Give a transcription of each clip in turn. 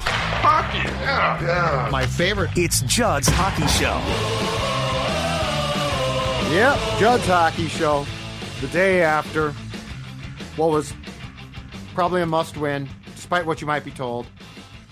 Hockey, yeah, yeah. My favorite. It's Judd's Hockey Show. Yep, Judd's Hockey Show. The day after what was probably a must win, despite what you might be told.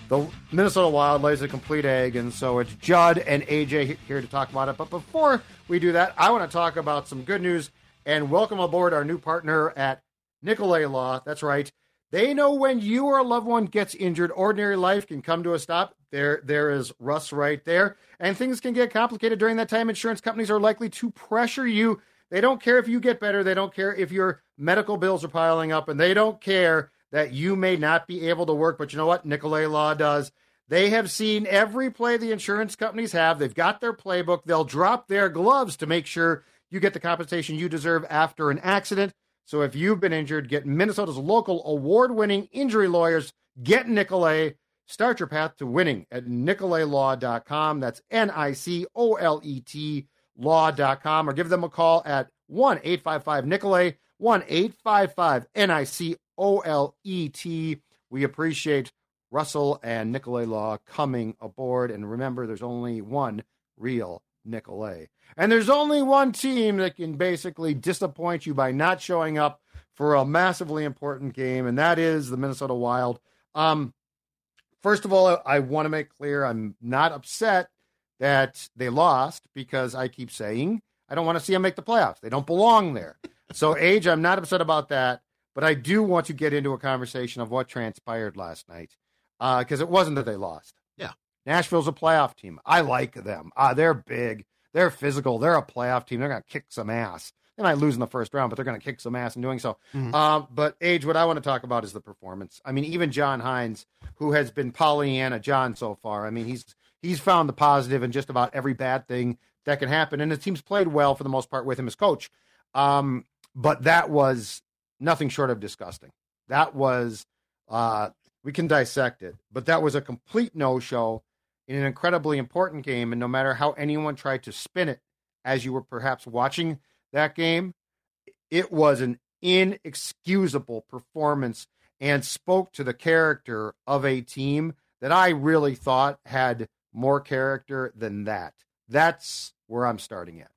The Minnesota Wild lays a complete egg, and so it's Judd and AJ here to talk about it. But before we do that, I want to talk about some good news and welcome aboard our new partner at Nicolet Law. That's right. They know when you or a loved one gets injured, ordinary life can come to a stop. There, there is Russ right there. And things can get complicated during that time. Insurance companies are likely to pressure you. They don't care if you get better. They don't care if your medical bills are piling up. And they don't care that you may not be able to work. But you know what? Nicolet Law does. They have seen every play the insurance companies have. They've got their playbook. They'll drop their gloves to make sure you get the compensation you deserve after an accident. So if you've been injured, get Minnesota's local award winning injury lawyers. Get Nicolet. Start your path to winning at nicoletlaw.com. That's N I C O L E T law.com or give them a call at 1 855 Nicolet, 1 855 N I C O L E T. We appreciate Russell and Nicolet Law coming aboard. And remember, there's only one real Nicolet. And there's only one team that can basically disappoint you by not showing up for a massively important game, and that is the Minnesota Wild. Um, first of all, I want to make clear I'm not upset that they lost because I keep saying I don't want to see them make the playoffs. They don't belong there. So, age, I'm not upset about that, but I do want to get into a conversation of what transpired last night because uh, it wasn't that they lost. Nashville's a playoff team. I like them. Uh, they're big. They're physical. They're a playoff team. They're going to kick some ass. They might lose in the first round, but they're going to kick some ass in doing so. Mm-hmm. Uh, but age, what I want to talk about is the performance. I mean, even John Hynes, who has been Pollyanna John so far. I mean, he's he's found the positive in just about every bad thing that can happen, and the team's played well for the most part with him as coach. Um, but that was nothing short of disgusting. That was uh, we can dissect it, but that was a complete no show in an incredibly important game. And no matter how anyone tried to spin it as you were perhaps watching that game, it was an inexcusable performance and spoke to the character of a team that I really thought had more character than that. That's where I'm starting at.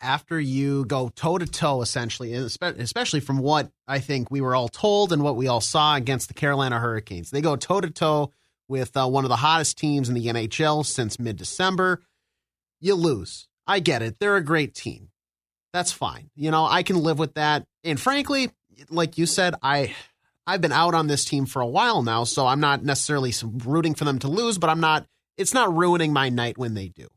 After you go toe to toe, essentially, especially from what I think we were all told and what we all saw against the Carolina Hurricanes, they go toe to toe with uh, one of the hottest teams in the NHL since mid December. You lose. I get it. They're a great team. That's fine. You know, I can live with that. And frankly, like you said, I I've been out on this team for a while now, so I'm not necessarily rooting for them to lose, but I'm not it's not ruining my night when they do.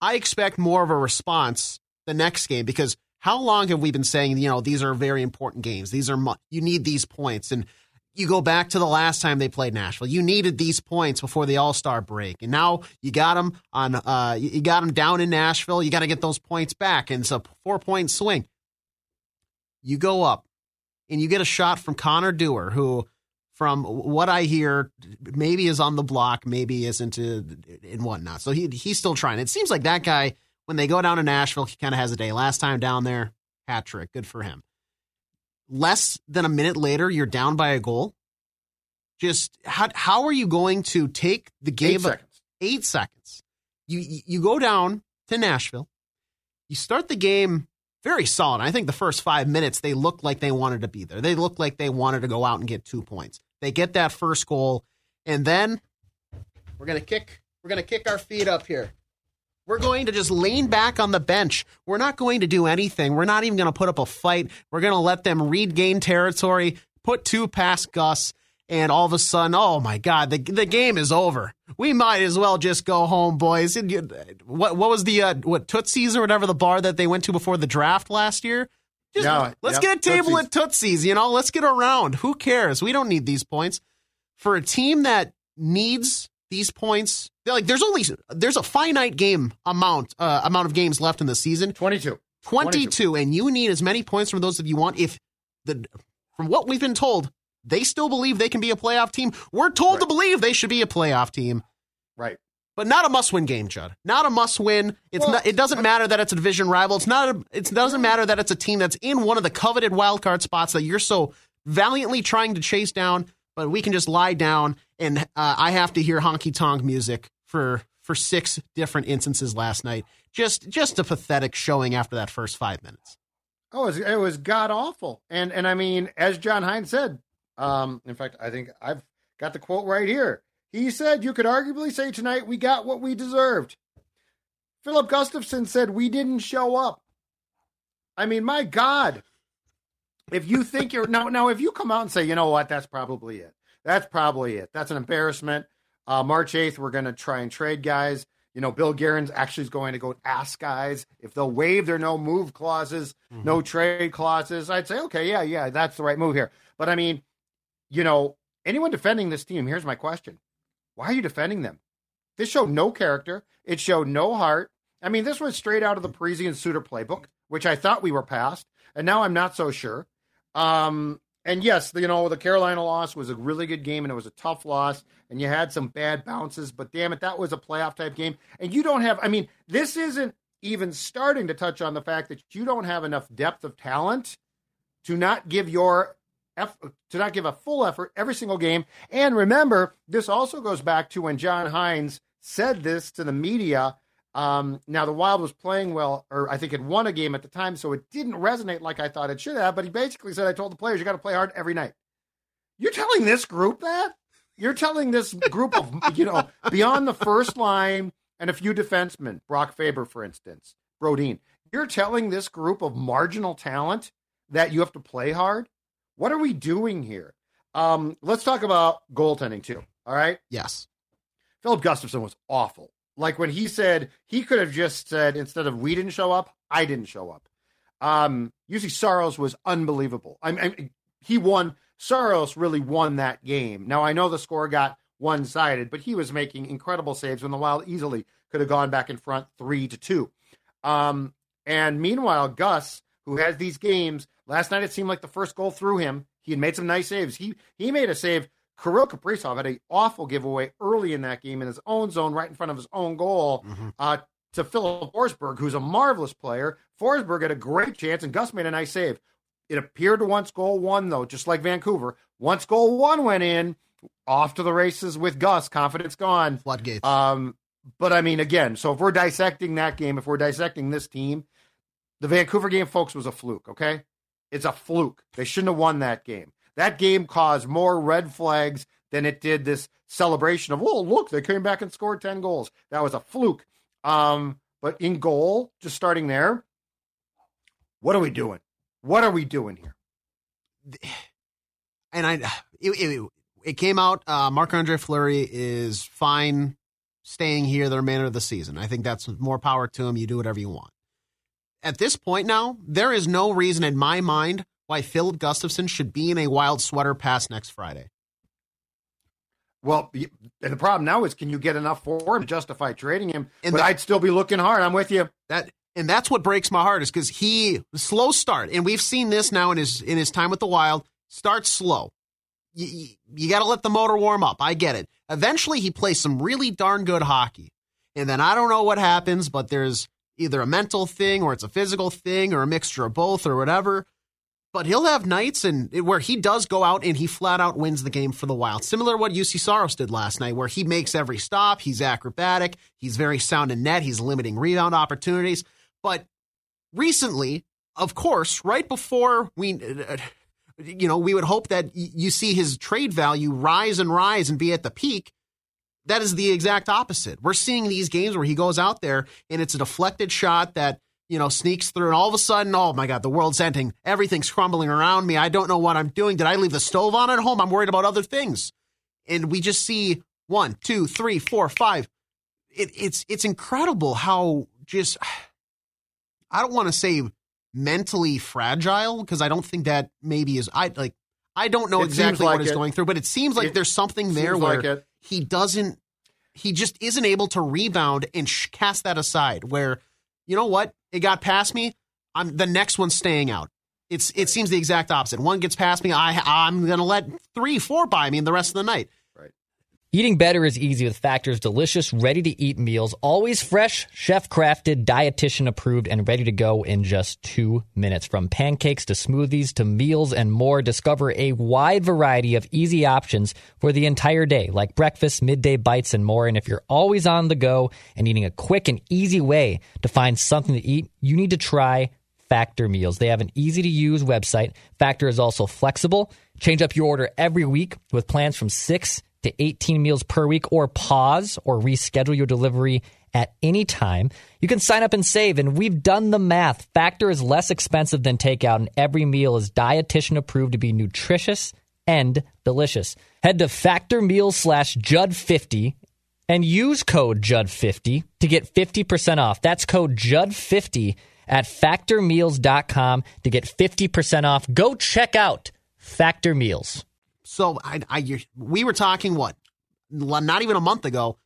I expect more of a response the next game because how long have we been saying, you know, these are very important games. These are you need these points and you go back to the last time they played Nashville. You needed these points before the All Star break, and now you got them on. Uh, you got them down in Nashville. You got to get those points back, and it's a four point swing. You go up, and you get a shot from Connor Dewar, who, from what I hear, maybe is on the block, maybe isn't, uh, and whatnot. So he he's still trying. It seems like that guy when they go down to Nashville, he kind of has a day. Last time down there, hat trick, good for him less than a minute later, you're down by a goal. Just how how are you going to take the game? Eight seconds. Eight seconds. You you go down to Nashville. You start the game very solid. I think the first five minutes they looked like they wanted to be there. They looked like they wanted to go out and get two points. They get that first goal, and then we're gonna kick. We're gonna kick our feet up here. We're going to just lean back on the bench. We're not going to do anything. We're not even going to put up a fight. We're going to let them regain territory, put two past Gus, and all of a sudden, oh my God, the the game is over. We might as well just go home, boys. What what was the uh, what Tootsie's or whatever the bar that they went to before the draft last year? Just, yeah, let's yep, get a table Tootsie's. at Tootsie's. You know, let's get around. Who cares? We don't need these points for a team that needs these points. Like there's only there's a finite game amount uh, amount of games left in the season. 22. 22, and you need as many points from those if you want. If the from what we've been told, they still believe they can be a playoff team. We're told to believe they should be a playoff team, Right. but not a must-win game, Judd. Not a must-win. It's Well, not. It doesn't matter that it's a division rival. It's not. A, it doesn't matter that it's a team that's in one of the coveted wild card spots that you're so valiantly trying to chase down. But we can just lie down, and uh, I have to hear honky tonk music for for six different instances last night. Just just a pathetic showing after that first five minutes. Oh, it was, it was god awful. And and I mean, as John Hynes said, um, in fact, I think I've got the quote right here. He said, "You could arguably say tonight we got what we deserved." Filip Gustavsson said we didn't show up. I mean, my God, if you think you're now now if you come out and say, you know what, that's probably it. That's probably it. That's an embarrassment. Uh, March eighth, we're going to try and trade guys. You know, Bill Guerin's actually is going to go ask guys if they'll waive their no move clauses, no trade clauses. I'd say, okay, yeah, yeah, that's the right move here. But I mean, you know, anyone defending this team, here's my question. Why are you defending them? This showed no character. It showed no heart. I mean, this was straight out of the Parise Suter playbook, which I thought we were past, and now I'm not so sure. Um, and yes, you know, the Carolina loss was a really good game, and it was a tough loss, and you had some bad bounces, but damn it, that was a playoff type game. And you don't have, I mean, this isn't even starting to touch on the fact that you don't have enough depth of talent to not give your to not give a full effort every single game. And remember, this also goes back to when John Hynes said this to the media. Um, now the Wild was playing well, or I think had won a game at the time, so it didn't resonate like I thought it should have. But he basically said, "I told the players you got to play hard every night." You're telling this group that? You're telling this group of you know beyond the first line and a few defensemen, Brock Faber, for instance, Brodin. You're telling this group of marginal talent that you have to play hard. What are we doing here? Um, let's talk about goaltending too. All right. Yes. Filip Gustavsson was awful. Like when he said he could have just said instead of we didn't show up, I didn't show up. Um, Juuse Saros was unbelievable. I mean, he won. Saros really won that game. Now I know the score got one sided, but he was making incredible saves when the Wild easily could have gone back in front three to two. Um, and meanwhile, Gus, who has these games, last night it seemed like the first goal through him. He had made some nice saves. He he made a save. Kirill Kaprizov had an awful giveaway early in that game in his own zone, right in front of his own goal, uh, to Filip Forsberg, who's a marvelous player. Forsberg had a great chance, and Gus made a nice save. It appeared to once goal one, though, just like Vancouver. Once goal one went in, off to the races with Gus. Confidence gone. Floodgates. Um, but I mean, again, so if we're dissecting that game, if we're dissecting this team, the Vancouver game, folks, was a fluke, okay? It's a fluke. They shouldn't have won that game. That game caused more red flags than it did this celebration of, oh, look, they came back and scored 10 goals. That was a fluke. Um, but in goal, just starting there, what are we doing? What are we doing here? and I, it, it, it came out. Uh, Marc Andre Fleury is fine staying here the remainder of the season. I think that's more power to him. You do whatever you want. At this point now, there is no reason in my mind why Filip Gustavsson should be in a wild sweater pass next Friday. Well, and the problem now is, can you get enough for him to justify trading him? And but the- I'd still be looking hard. I'm with you. That and that's what breaks my heart is because he slow start, and we've seen this now in his in his time with the Wild. Starts slow. You, you, you got to let the motor warm up. I get it. Eventually, he plays some really darn good hockey, and then I don't know what happens, but there's either a mental thing or it's a physical thing or a mixture of both or whatever. But he'll have nights and where he does go out and he flat out wins the game for the Wild. Similar to what Juuse Saros did last night, where he makes every stop. He's acrobatic. He's very sound in net. He's limiting rebound opportunities. But recently, of course, right before we, uh, you know, we would hope that you see his trade value rise and rise and be at the peak. That is the exact opposite. We're seeing these games where he goes out there and it's a deflected shot that you know, sneaks through, and all of a sudden, oh my God, the world's ending. Everything's crumbling around me. I don't know what I'm doing. Did I leave the stove on at home? I'm worried about other things. And we just see one, two, three, four, five. It, it's it's incredible how just I don't want to say mentally fragile because I don't think that maybe is I like I don't know It exactly like what he's going through, but it seems like It there's something there where like he doesn't. He just isn't able to rebound and sh- cast that aside. Where you know what, it got past me. I'm the next one's staying out. It's it seems the exact opposite. One gets past me, I I'm gonna let three, four by me in the rest of the night. Eating better is easy with Factor's delicious, ready to eat meals, always fresh, chef crafted, dietitian approved, and ready to go in just two minutes. From pancakes to smoothies to meals and more, discover a wide variety of easy options for the entire day, like breakfast, midday bites, and more. And if you're always on the go and needing a quick and easy way to find something to eat, you need to try Factor meals. They have an easy to use website. Factor is also flexible. Change up your order every week with plans from six to 18 meals per week or pause or reschedule your delivery at any time. You can sign up and save, and we've done the math. Factor is less expensive than takeout, and every meal is dietitian approved to be nutritious and delicious. Head to factormeals slash Judd50 and use code Judd50 to get 50% off. That's code Judd50 at factormeals.com to get 50% off. Go check out Factor Meals. So I, I we were talking what, not even a month ago,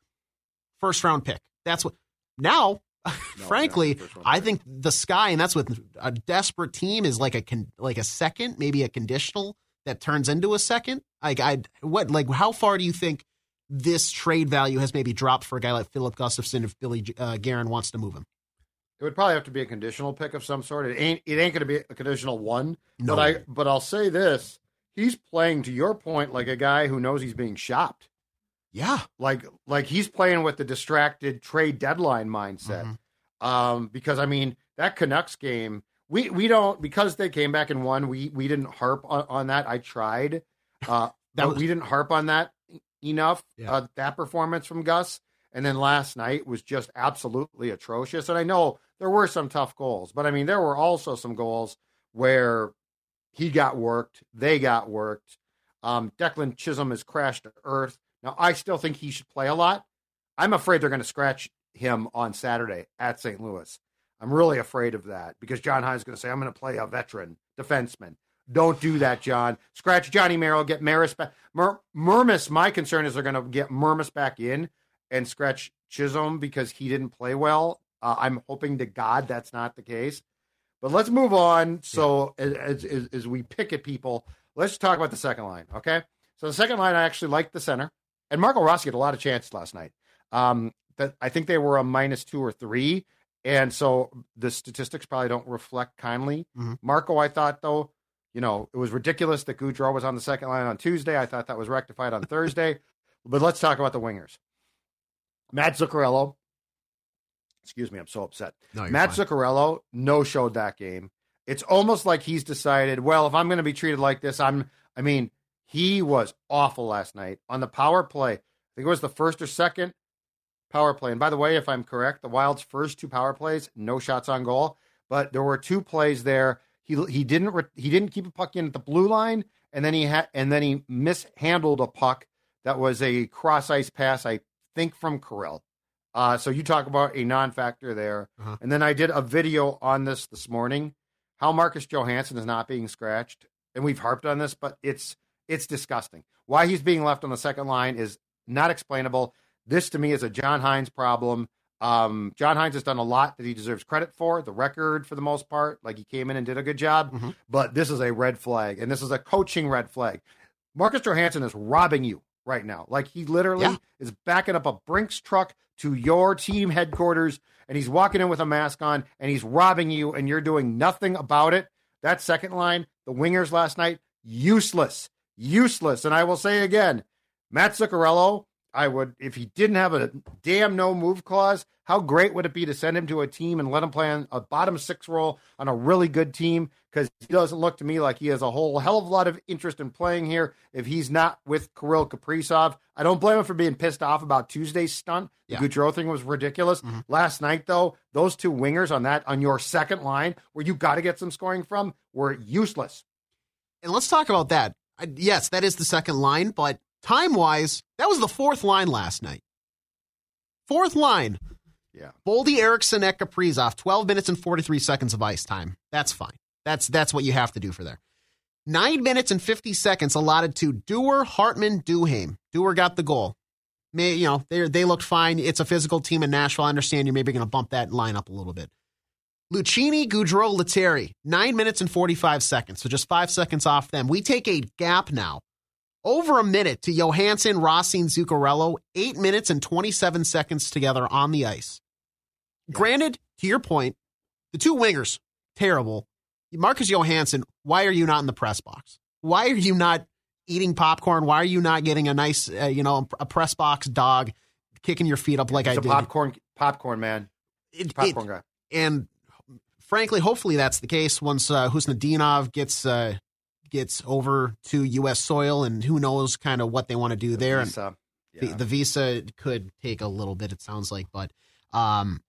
first round pick. That's what now. frankly, I think the sky, and that's with a desperate team, is like a con, like a second, maybe a conditional that turns into a second. Like I, what, like how far do you think this trade value has maybe dropped for a guy like Filip Gustavsson if Billy uh, Guerin wants to move him? It would probably have to be a conditional pick of some sort. It ain't. It ain't going to be a conditional one. No. But I. But I'll say this: he's playing to your point like a guy who knows he's being shopped. Yeah, Like like he's playing with the distracted trade deadline mindset. Um, because I mean that Canucks game, we we don't because they came back and won. We we didn't harp on, on that. I tried. Uh, That was- we didn't harp on that enough. Yeah. Uh, that performance from Gus, and then last night was just absolutely atrocious. And I know there were some tough goals, but I mean there were also some goals where he got worked, they got worked. Um, Declan Chisholm has crashed to earth. Now I still think he should play a lot. I'm afraid they're going to scratch him on Saturday at St. Louis. I'm really afraid of that because John Hynes is going to say, I'm going to play a veteran defenseman. Don't do that, John. Scratch Johnny Merrill, get Maris back. My concern is they're going to get Mermis back in and scratch Chisholm because he didn't play well. Uh, I'm hoping to God that's not the case. But let's move on. So as, as, as we pick at people, let's talk about the second line, okay? So the second line, I actually liked the center. And Marco Rossi had a lot of chances last night. Um, that I think they were a minus two or three, and so the statistics probably don't reflect kindly. Mhm. Marco, I thought though, you know, it was ridiculous that Gaudreau was on the second line on Tuesday. I thought that was rectified on Thursday. But let's talk about the wingers. Matt Zuccarello. Excuse me, I'm so upset. No, Matt fine. Zuccarello no showed that game. It's almost like he's decided, well, if I'm going to be treated like this, I'm. I mean, he was awful last night on the power play. I think it was the first or second power play. And by the way, if I'm correct, the Wild's first two power plays, no shots on goal, but there were two plays there. He he didn't re- he didn't keep a puck in at the blue line, and then he had and then he mishandled a puck that was a cross ice pass, I think from Kirill. Uh, so you talk about a non-factor there, Uh-huh. and then I did a video on this this morning, how Marcus Johansson is not being scratched, and we've harped on this, but it's it's disgusting. Why he's being left on the second line is not explainable. This to me is a John Hynes problem. Um, John Hynes has done a lot that he deserves credit for. The record, for the most part, like he came in and did a good job. Mhm. But this is a red flag, and this is a coaching red flag. Marcus Johansson is robbing you right now. Like he literally Yeah. is backing up a Brinks truck to your team headquarters, and he's walking in with a mask on, and he's robbing you, and you're doing nothing about it. That second line, the wingers last night, useless, useless. And I will say again, Matt Zuccarello, I would, if he didn't have a damn no move clause, how great would it be to send him to a team and let him play on a bottom six role on a really good team? Because he doesn't look to me like he has a whole hell of a lot of interest in playing here if he's not with Kirill Kaprizov. I don't blame him for being pissed off about Tuesday's stunt. The Yeah. Gaudreau thing was ridiculous. Mm-hmm. Last night, though, those two wingers on that on your second line, where you got to get some scoring from, were useless. And let's talk about that. I- Yes, that is the second line, but time wise, that was the fourth line last night. Fourth line. Yeah. Boldy, Eriksson, at Kaprizov, 12 minutes and 43 seconds of ice time. That's fine. That's that's what you have to do for there. Nine minutes and 50 seconds allotted to Dewar, Hartman, Duhaime. Dewar got the goal. May you know they they looked fine. It's a physical team in Nashville. I understand you're maybe going to bump that line up a little bit. Lucchini, Gaudreau, Lettieri, nine minutes and 45 seconds. So just five seconds off them. We take a gap now. Over a minute to Johansson, Rossi, and Zuccarello. Eight minutes and 27 seconds together on the ice. Granted, to your point, the two wingers, terrible. Marcus Johansson, why are you not in the press box? Why are you not eating popcorn? Why are you not getting a nice, uh, you know, a press box dog, kicking your feet up like He's I a did? popcorn popcorn man. It- Popcorn it- guy. and frankly, hopefully that's the case once uh, Khusnutdinov gets uh, gets over to U.S. soil, and who knows kind of what they want to do there. And Visa. the, Yeah. the visa could take a little bit, it sounds like, but um,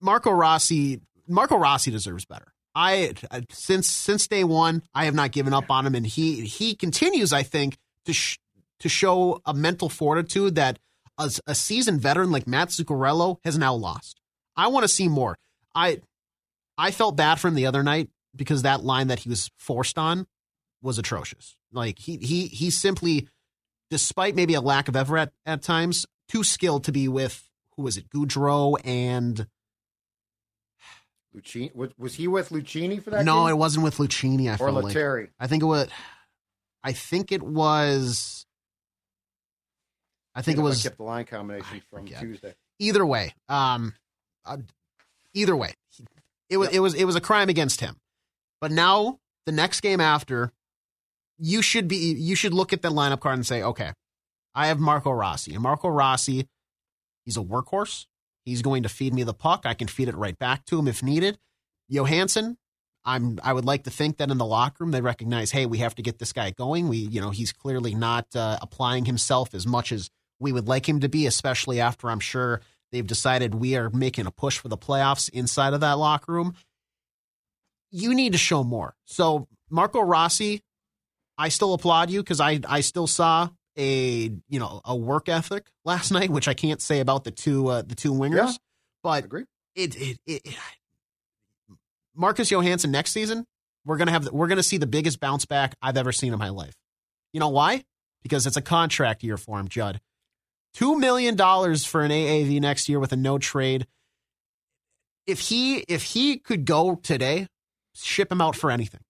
Marco Rossi, Marco Rossi deserves better. I uh, since since day one, I have not given up on him, and he he continues, I think, to sh- to show a mental fortitude that a, a seasoned veteran like Matt Zuccarello has now lost. I want to see more. I I felt bad for him the other night because that line that he was forced on was atrocious. Like he he he simply, despite maybe a lack of effort at, at times, too skilled to be with who was it, Gaudreau and Lucchini. was, was he with Lucchini for that? no, game? it wasn't with Lucchini. I or like I think it was. I think it was. I think it If I was kept the line combination I from forget. Tuesday. either way. Um, uh, either way, it was it was it was a crime against him. But now the next game after, you should be you should look at the lineup card and say, okay, I have Marco Rossi, and Marco Rossi, he's a workhorse. He's going to feed me the puck. I can feed it right back to him if needed. Johansson, I'm I would like to think that in the locker room they recognize, hey, we have to get this guy going. We you know he's clearly not uh, applying himself as much as we would like him to be, especially after I'm sure they've decided we are making a push for the playoffs inside of that locker room. You need to show more. So Marco Rossi, I still applaud you because I I still saw a you know a work ethic last night, which I can't say about the two uh, the two wingers, Yeah. but Agree. it, it, it, it Marcus Johansson next season, we're gonna have the, we're gonna see the biggest bounce back I've ever seen in my life. You know why? Because it's a contract year for him, Judd. Two million dollars for an AAV next year with a no trade. If he if he could go today, ship him out for anything.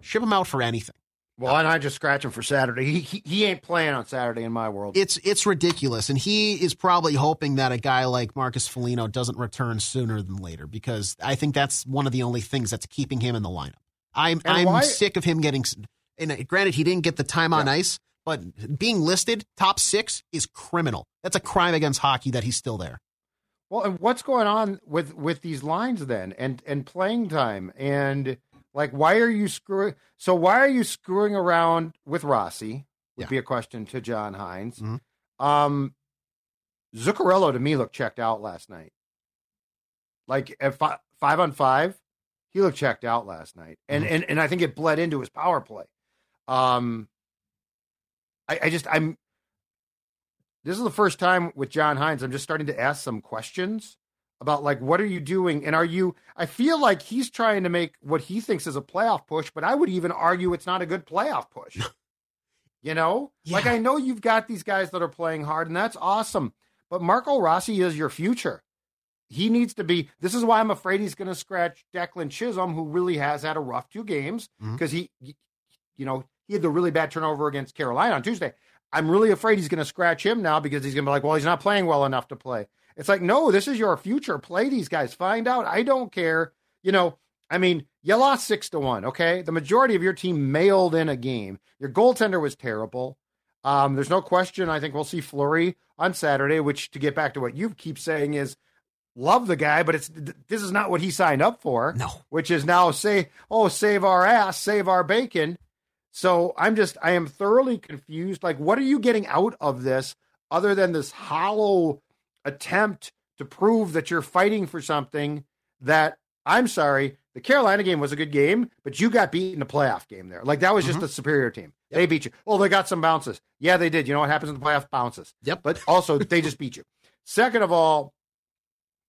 Ship him out for anything. Well, and I just scratch him for Saturday. He, he he ain't playing on Saturday in my world. It's it's ridiculous, and he is probably hoping that a guy like Marcus Foligno doesn't return sooner than later because I think that's one of the only things that's keeping him in the lineup. I'm And I'm why- sick of him getting. And uh, granted, he didn't get the time on Yeah. ice, but being listed top six is criminal. That's a crime against hockey that he's still there. Well, and what's going on with with these lines then, and and playing time, and like why are you screwing? So why are you screwing around with Rossi? Would Yeah. be a question to John Hynes. Mhm. Um, Zuccarello to me looked checked out last night. Like at fi- five on five, he looked checked out last night, and and and I think it bled into his power play. Um, I, I just I'm this is the first time with John Hynes. I'm just starting to ask some questions about like what are you doing and are you I feel like he's trying to make what he thinks is a playoff push, but I would even argue it's not a good playoff push. you know? Like I know you've got these guys that are playing hard and that's awesome. But Marco Rossi is your future. He needs to be this is why I'm afraid he's going to scratch Declan Chisholm who really has had a rough two games mm-hmm. because he you know, he had the really bad turnover against Carolina on Tuesday. I'm really afraid he's going to scratch him now because he's going to be like, well, he's not playing well enough to play. It's like, no, this is your future. Play these guys. Find out. I don't care. You know, I mean, you lost six to one. Okay, the majority of your team mailed in a game. Your goaltender was terrible. Um, there's no question. I think we'll see Fleury on Saturday. Which, to get back to what you keep saying, is love the guy, but it's this is not what he signed up for. No. which is now say, oh, save our ass, save our bacon. So I'm just, I am thoroughly confused. Like, what are you getting out of this other than this hollow attempt to prove that you're fighting for something that I'm sorry, the Carolina game was a good game, but you got beat in a playoff game there. Like, that was just mm-hmm. a superior team. They beat you. Oh, they got some bounces. Yeah, they did. You know what happens in the playoff? Bounces. Yep. But also, they just beat you. Second of all,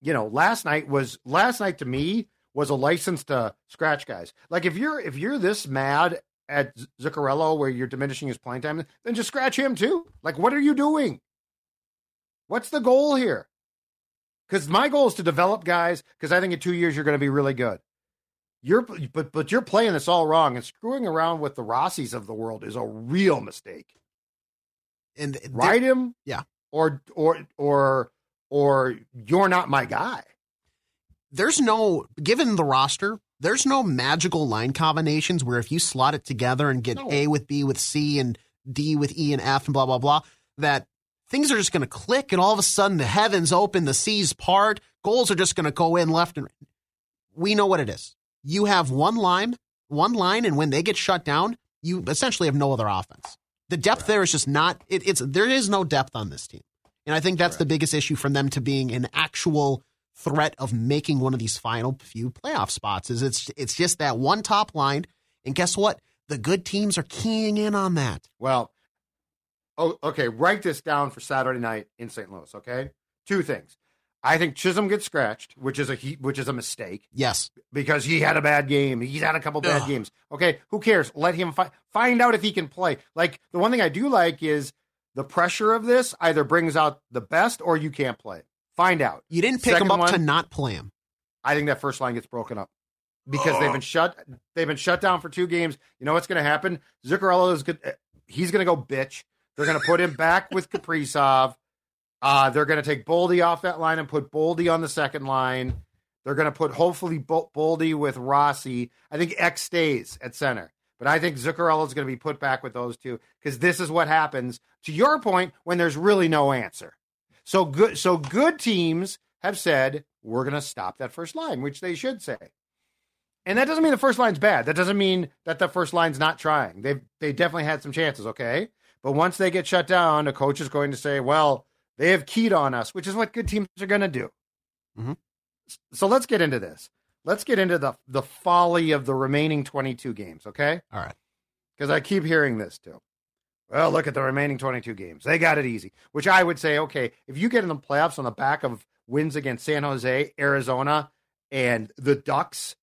you know, last night was last night to me was a license to scratch guys. Like if you're if you're this mad at Zuccarello where you're diminishing his playing time, then just scratch him too. Like what are you doing? What's the goal here? Because my goal is to develop guys. Because I think in two years you're going to be really good. You're but but you're playing this all wrong and screwing around with the Rossies of the world is a real mistake. And Ride him, Yeah. or or or or you're not my guy. there's no given the roster there's no magical line combinations where if you slot it together and get No. a with b with c and d with e and f and blah blah blah that things are just going to click and all of a sudden the heavens open the seas part goals are just going to go in left and right. we know what it is. You have one line one line and when they get shut down you essentially have no other offense. The depth there is just not it, it's there is no depth on this team. And i think that's the biggest issue from them to being an actual threat of making one of these final few playoff spots is it's it's just that one top line and guess what the good teams are keying in on that Well, oh, okay. Write this down for Saturday night in St. Louis. Okay, two things. I think Chisholm gets scratched, which is a he, which is a mistake yes because he had a bad game. He's had a couple bad Ugh. games. Okay, who cares? Let him fi- find out if he can play. Like the one thing I do like is the pressure of this either brings out the best or you can't play. Find out. you didn't pick Second them up to not play him I think that first line gets broken up because they've been shut. They've been shut down for two games. You know what's going to happen? Zuccarello is good. He's going to go bitch. They're going to put him back with Kaprizov. Uh, they're going to take Boldy off that line and put Boldy on the second line. They're going to put hopefully Boldy with Rossi. I think X stays at center, but I think Zuccarello is going to be put back with those two because this is what happens. To your point, when there's really no answer. So good. So good teams have said we're going to stop that first line, which they should say. And that doesn't mean the first line's bad. That doesn't mean that the first line's not trying. They've they definitely had some chances, okay? But once they get shut down, the coach is going to say, "Well, they have keyed on us," which is what good teams are going to do. Mhm. So let's get into this. Let's get into the the folly of the remaining 22 games, okay? all right because I keep hearing this too. Well, look at the remaining 22 games. They got it easy, which I would say, okay, if you get in the playoffs on the back of wins against San Jose, Arizona, and the Ducks,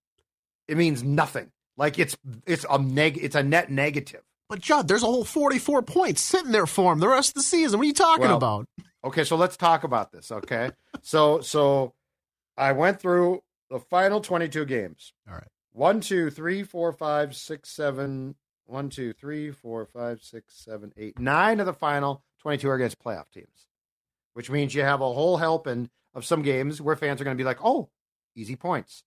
it means nothing. Like it's it's a neg it's a net negative. but judd there's a whole 44 points sitting there for him the rest of the season what are you talking Well, about Okay, so let's talk about this, okay? so so I went through the final 22 games. all right One, two, three, four, five, six, seven. One, two, three, four, five, six, seven, eight. Nine of the final 22 are against playoff teams, which means you have a whole helping of some games where fans are going to be like, oh, easy points.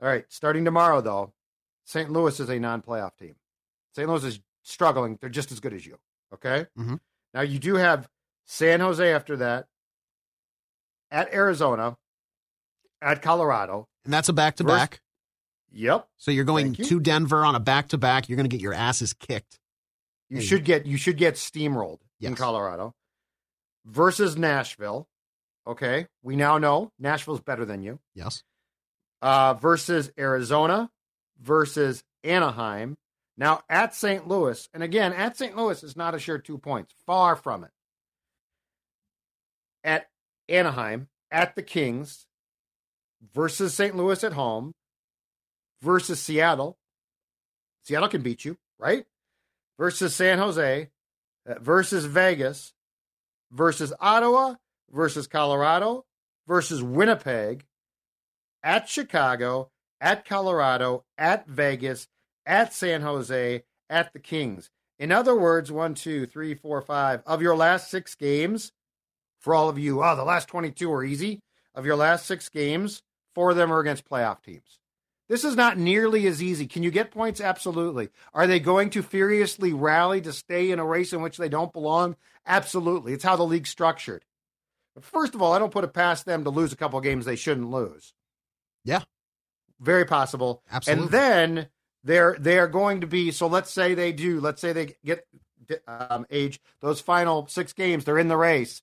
All right, starting tomorrow, though, St. Louis is a non playoff team. St. Louis is struggling. They're just as good as you. Okay. Mhm. Now, you do have San Jose after that, at Arizona, at Colorado. and that's a back-to-back Yep. so you're going you. to denver on a back-to-back you're going to get your asses kicked You should get you should get steamrolled in Colorado versus Nashville. Okay, we now know Nashville's better than you. yes Uh, versus Arizona versus Anaheim. Now at St. Louis, and again at St. Louis is not a sure two points. Far from it. At Anaheim, at the Kings versus St. Louis at home versus Seattle. Seattle can beat you, right? Versus San Jose uh, versus Vegas versus Ottawa versus Colorado versus Winnipeg at Chicago, at Colorado, at Vegas, at San Jose, at the Kings. In other words, one, two, three, four, five of your last six games, for all of you, oh, the last 22 are easy. Of your last six games, four of them are against playoff teams. This is not nearly as easy. Can you get points? Absolutely. Are they going to furiously rally to stay in a race in which they don't belong? Absolutely. It's how the league's structured. But first of all, I don't put it past them to lose a couple games they shouldn't lose. Yeah. Very possible. Absolutely. And then they're they are going to be so let's say they do, let's say they get um, age those final 6 games, they're in the race.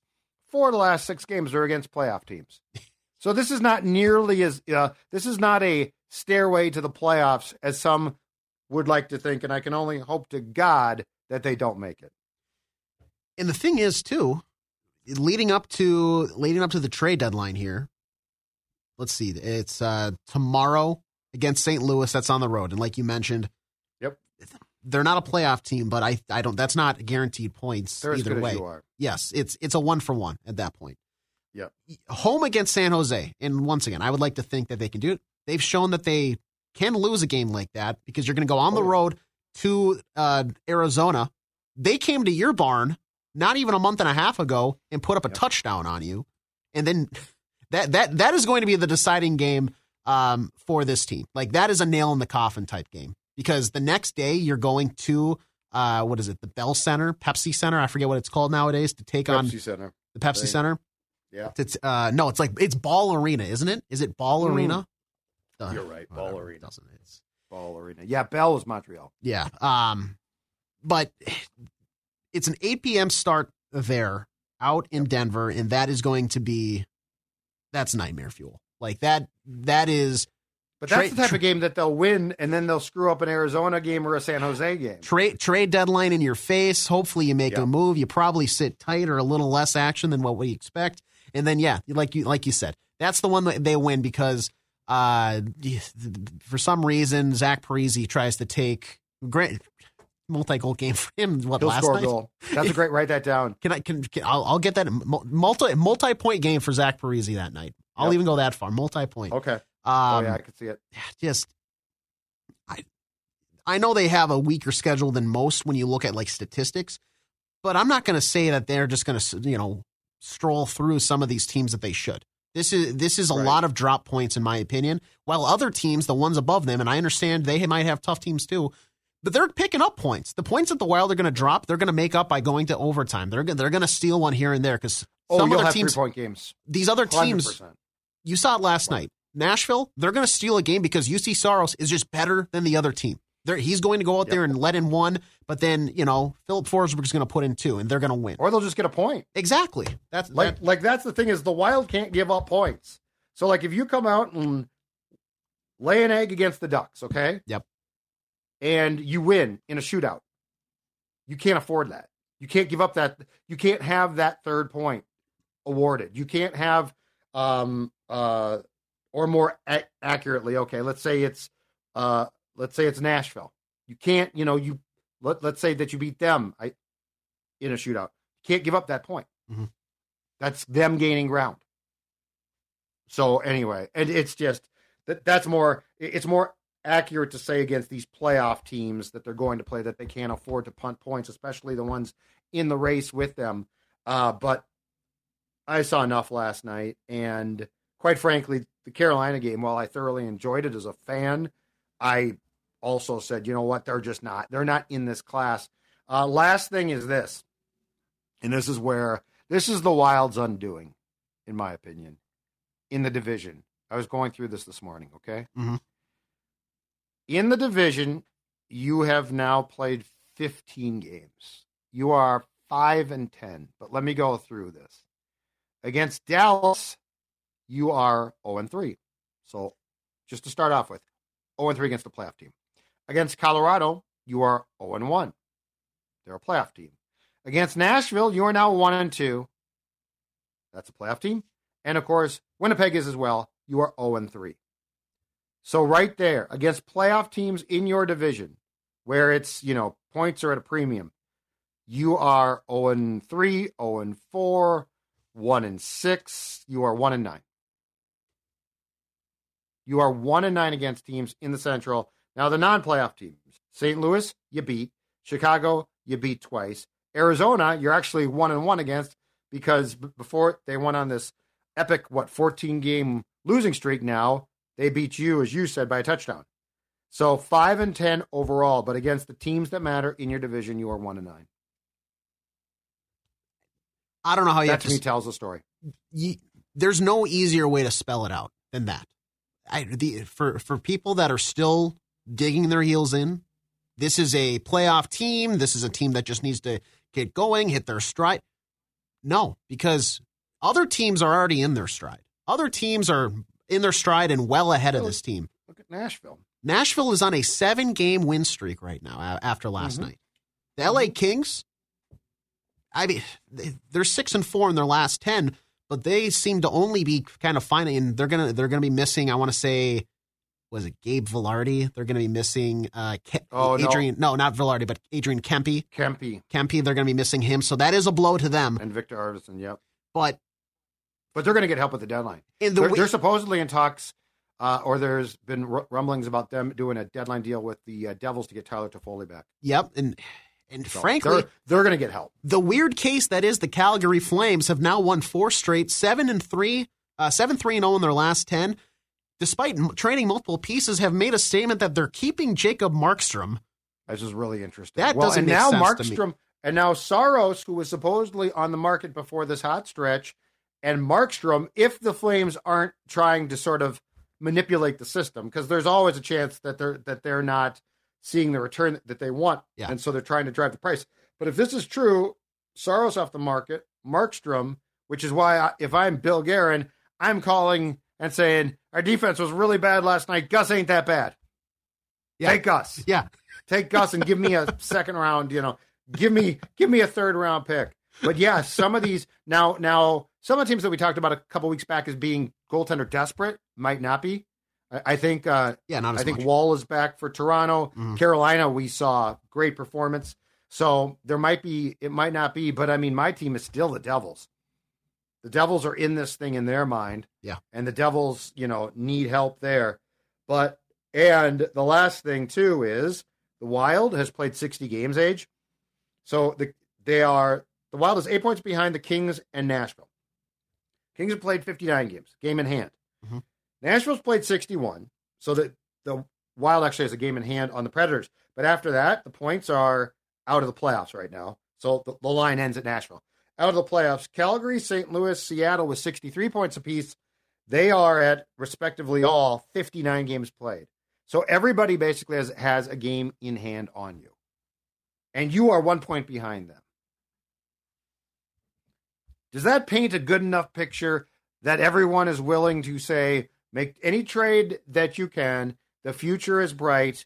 Four of the last 6 games are against playoff teams. So this is not nearly as uh, this is not a stairway to the playoffs as some would like to think and I can only hope to God that they don't make it. And the thing is, too, leading up to leading up to the trade deadline here. Let's see, it's uh, tomorrow against St. Louis. That's on the road, and like you mentioned, Yep. they're not a playoff team, but I I don't. That's not guaranteed points They're either way. as you are. Yes, it's it's a one for one at that point. Yep. Home against San Jose, and once again, I would like to think that they can do it. They've shown that they can lose a game like that because you're going to go on the Oh, yeah. road to uh, Arizona. They came to your barn not even a month and a half ago and put up a Yep. touchdown on you, and then that that that is going to be the deciding game um, for this team. Like that is a nail in the coffin type game because the next day you're going to uh, what is it? The Bell Center, Pepsi Center. I forget what it's called nowadays to take on Center. the Pepsi. Center. Yeah. It's uh no, it's like it's Ball Arena, isn't it? Is it Ball Mm. Arena? Uh, You're right, Ball Arena. it Doesn't it's Ball Arena. Yeah, Bell is Montreal. yeah. Um, but it's an 8 p.m. start there out in Denver, and that is going to be that's nightmare fuel. Like that. That is But that's Trade- the type tra- of game that they'll win, and then they'll screw up an Arizona game or a San Jose game. trade trade deadline in your face. Hopefully, you make Yeah. a move. You probably sit tight or a little less action than what we expect, and then yeah, like you like you said, that's the one that they win because uh, for some reason Zach Parise tries to take great multi goal game for him. What He'll last night? goal. That's a great. Write that down. Can I can, can I'll, I'll get that multi multi point game for Zach Parise that night. I'll Yep. even go that far. Multi point. Okay. Um, oh yeah, I can see it. just I I know they have a weaker schedule than most when you look at like statistics, but I'm not going to say that they're just going to you know stroll through some of these teams that they should. This is this is a Right. lot of drop points in my opinion. While other teams, the ones above them, and I understand they might have tough teams too, but they're picking up points. The points that the Wild are going to drop, they're going to make up by going to overtime. They're they're going to steal one here and there because Oh, some other teams, point games. these other teams, 100%. you saw it last night. Nashville, they're going to steal a game because Juuse Saros is just better than the other team. They're, he's going to go out there and let in one, but then you know Filip Forsberg's going to put in two, and they're going to win. Or they'll just get a point. Exactly. That's Like that- like that's the thing is the Wild can't give up points. So like if you come out and lay an egg against the Ducks, okay? Yep. And you win in a shootout. You can't afford that. You can't give up that you can't have that third point awarded. You can't have um uh or more a- accurately, okay, let's say it's uh let's say it's Nashville. You can't, you know, you let, let's say that you beat them I, in a shootout. You can't give up that point. Mhm. That's them gaining ground. So anyway, and it's just that that's more it's more accurate to say against these playoff teams that they're going to play that they can't afford to punt points, especially the ones in the race with them. Uh, but I saw enough last night, and quite frankly, the Carolina game, while I thoroughly enjoyed it as a fan, I also said, you know what, they're just not. They're not in this class. Uh, last thing is this, and this is where this is the Wild's undoing, in my opinion, in the division. I was going through this this morning. Okay, Mhm. in the division, you have now played 15 games. You are five and 10. But let me go through this. Against Dallas, you are 0 and 3. So just to start off with, 0 and 3 against the playoff team. Against Colorado, you are 0 and 1. They're a playoff team. Against Nashville, you are now 1 and 2. That's a playoff team. And of course, Winnipeg is as well. You are 0 and 3. So right there, against playoff teams in your division, where it's, you know, points are at a premium, you are 0 and 3, 0 and 4, 1 and 6, you are 1 and 9. You are 1 and 9 against teams in the Central. Now the non-playoff teams. St. Louis, you beat. Chicago, you beat twice. Arizona, you're actually 1 and 1 against because b- before they went on this epic what 14 game losing streak now, they beat you as you said by a touchdown. So 5 and 10 overall, but against the teams that matter in your division, you are 1 and 9. I don't know how you that have to to. me s- tells the story. you, there's no easier way to spell it out than that. I, the, for for people that are still digging their heels in, this is a playoff team. This is a team that just needs to get going, hit their stride. No, because other teams are already in their stride. Other teams are in their stride and well ahead of this team. Look at Nashville. Nashville is on a seven game win streak right now after last Mhm. night. The LA Kings, I mean, they're six and four in their last ten, but they seem to only be kind of finding. And they're gonna they're gonna be missing. I want to say was it Gabe Vilardi? They're going to be missing uh, Ke- Oh, no. Adrian. No. not Vilardi, but Adrian Kempe. Kempe Kempe, they're going to be missing him. So that is a blow to them. and Viktor Arvidsson. Yep. But But they're going to get help with the deadline. in the they're, they're supposedly in talks, uh, or there's been r- rumblings about them doing a deadline deal with the uh, Devils to get Tyler Toffoli back. yep, and and So frankly, they're, they're going to get help. the weird case that is the Calgary Flames have now won four straight, seven and three, uh, seven three and zero in their last ten. Despite m- trading multiple pieces, have made a statement that they're keeping Jacob Markstrom. This is really interesting. That well, doesn't and make now sense to me. Markstrom and now Saros, who was supposedly on the market before this hot stretch, and Markstrom, if the Flames aren't trying to sort of manipulate the system, because there's always a chance that they're that they're not seeing the return that they want, Yeah. and so they're trying to drive the price. But if this is true, Saros off the market, Markstrom, which is why I, if I'm Bill Guerin, I'm calling and saying our defense was really bad last night. Gus ain't that bad. Yeah. Take Gus Yeah, take Gus and give me a second round, you know, give me give me a third round pick. But yeah, some of these now now some of the teams that we talked about a couple weeks back as being goaltender desperate might not be. I, I think uh yeah, not I think much. Woll is back for Toronto. Mhm. Carolina, we saw great performance. So there might be it might not be, but I mean my team is still the Devils. The Devils are in this thing in their mind. Yeah. And the Devils, you know, need help there. But and the last thing too is the Wild has played 60 games age. So the they are the Wild is eight points behind the Kings and Nashville. Kings have played 59 games, game in hand. Mhm. Nashville's played 61. So that the Wild actually has a game in hand on the Predators. But after that, the points are out of the playoffs right now. So the, the line ends at Nashville. Out of the playoffs, Calgary, St. Louis, Seattle with 63 points apiece. They are at respectively all 59 games played. So everybody basically has, has a game in hand on you. And you are one point behind them. Does that paint a good enough picture that everyone is willing to say, make any trade that you can? The future is bright.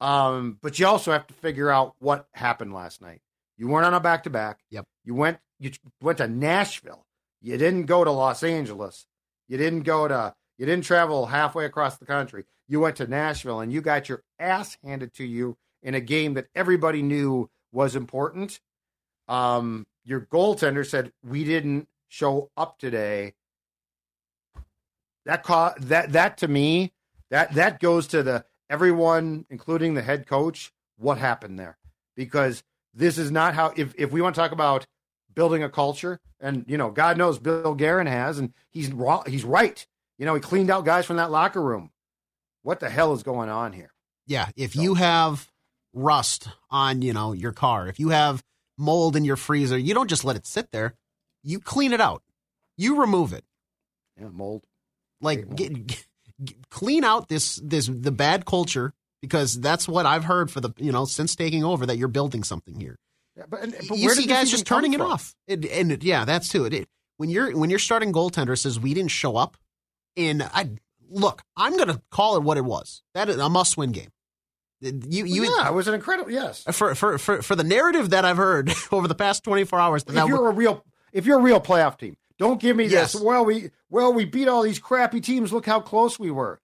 Um, but you also have to figure out what happened last night. You weren't on a back to back. Yep. You went you went to Nashville. You didn't go to Los Angeles. You didn't go to you didn't travel halfway across the country. You went to Nashville and you got your ass handed to you in a game that everybody knew was important. Um, your goaltender said we didn't show up today. That ca- that that to me that that goes to the everyone, including the head coach. What happened there? Because this is not how. If if we want to talk about building a culture, and you know, God knows Bill Guerin has, and he's raw, he's right. You know, he cleaned out guys from that locker room. What the hell is going on here? Yeah, if you have rust on, you know, your car, if you have mold in your freezer, you don't just let it sit there. You clean it out. You remove it. Yeah, mold. Like get, get- clean out this this the bad culture because that's what I've heard for the, you know, since taking over that you're building something here. Yeah, but, and, but you where see guys just turning it off. It, and it- yeah, that's too it. it. When you're when your starting goaltender says we didn't show up, and I look, I'm gonna call it what it was. That is a must win game. You you yeah, it was an incredible. Yes, for for for for the narrative that I've heard over the past 24 hours. That if you're a real if you're a real playoff team, don't give me Yes. this. Well, we well we beat all these crappy teams. Look how close we were.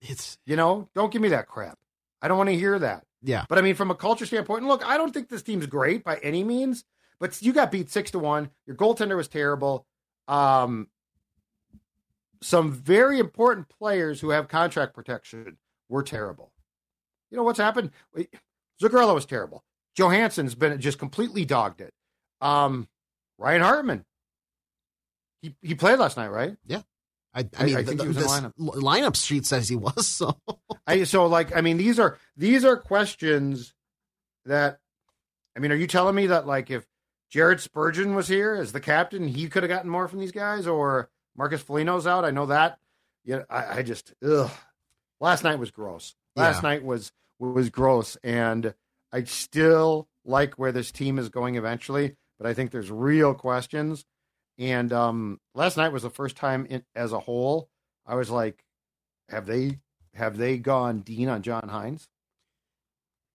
it's You know, don't give me that crap. I don't want to hear that. yeah But I mean, from a culture standpoint, and look, I don't think this team's great by any means, but you got beat six to one. Your goaltender was terrible. Um, some very important players who have contract protection were terrible. You know what's happened? Zuccarello was terrible. Johansson's been just completely dogged it. Um, Ryan Hartman. He he played last night, right? Yeah. I I- mean I the, think he was in lineup. lineup sheet says he was so I so like I mean these are these are questions that I mean are you telling me that like if Jared Spurgeon was here as the captain he could have gotten more from these guys or Marcus Foligno's out I know that yeah I, I just ugh last night was gross last Yeah. night was was gross and I still like where this team is going eventually but I think there's real questions and um last night was the first time in, as a whole I was like have they have they gone Dean on John Hynes?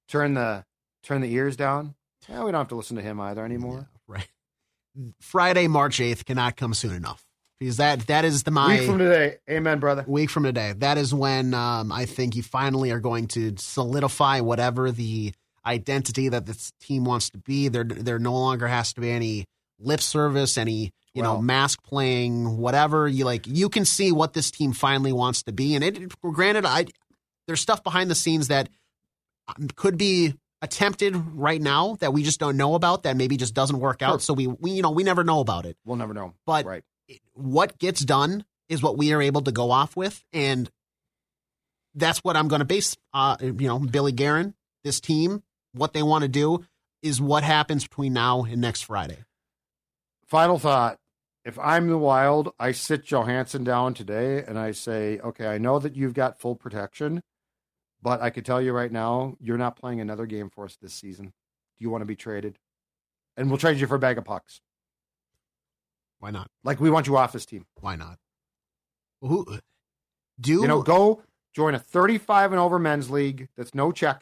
Turn the turn the ears down. Yeah, we don't have to listen to him either anymore. Yeah, right. Friday, March 8th cannot come soon enough. because that that is the my Week from today. Amen, brother. week from today. That is when um, I think you finally are going to solidify whatever the identity that this team wants to be. There, there no longer has to be any lip service, any you know mask playing, whatever. You like, you can see what this team finally wants to be. And it, granted, I there's stuff behind the scenes that um, could be attempted right now that we just don't know about that maybe just doesn't work out. Sure. So we, we, you know, we never know about it We'll never know. But- right. what gets done is what we are able to go off with, and that's what I'm going to base. Uh, you know, Billy Guerin, this team, what they want to do is what happens between now and next Friday. Final thought. If I'm the Wild, I sit Johansson down today and I say, okay, I know that you've got full protection, but I could tell you right now, you're not playing another game for us this season. Do you want to be traded? And we'll trade you for a bag of pucks. Why not? Like we want you off this team. Why not? Who do You know, go join a 35 and over men's league that's no check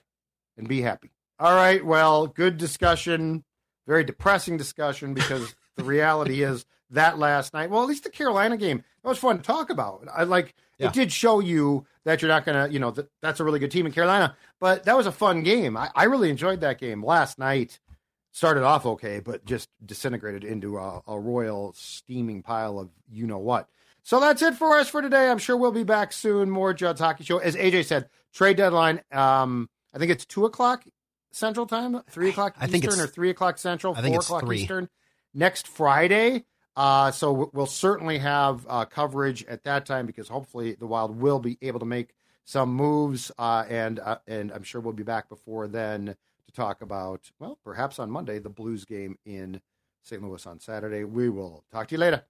and be happy. All right. Well, good discussion. Very depressing discussion because the reality is that last night, well, at least the Carolina game, that was fun to talk about. I like Yeah. it did show you that you're not going to, you know, that, that's a really good team in Carolina, but that was a fun game. I, I really enjoyed that game last night. Started off okay, but just disintegrated into a, a royal steaming pile of you know what. So that's it for us for today. I'm sure we'll be back soon. More Judd's Hockey Show. As AJ said, trade deadline. Um, I think it's two o'clock Central Time, three o'clock I think Eastern, or three o'clock Central, I think four o'clock three. Eastern next Friday. Uh, so we'll certainly have uh, coverage at that time because hopefully the Wild will be able to make some moves, uh, and uh, and I'm sure we'll be back before then to talk about well, perhaps on Monday the Blues game in St. Louis on Saturday. We will talk to you later.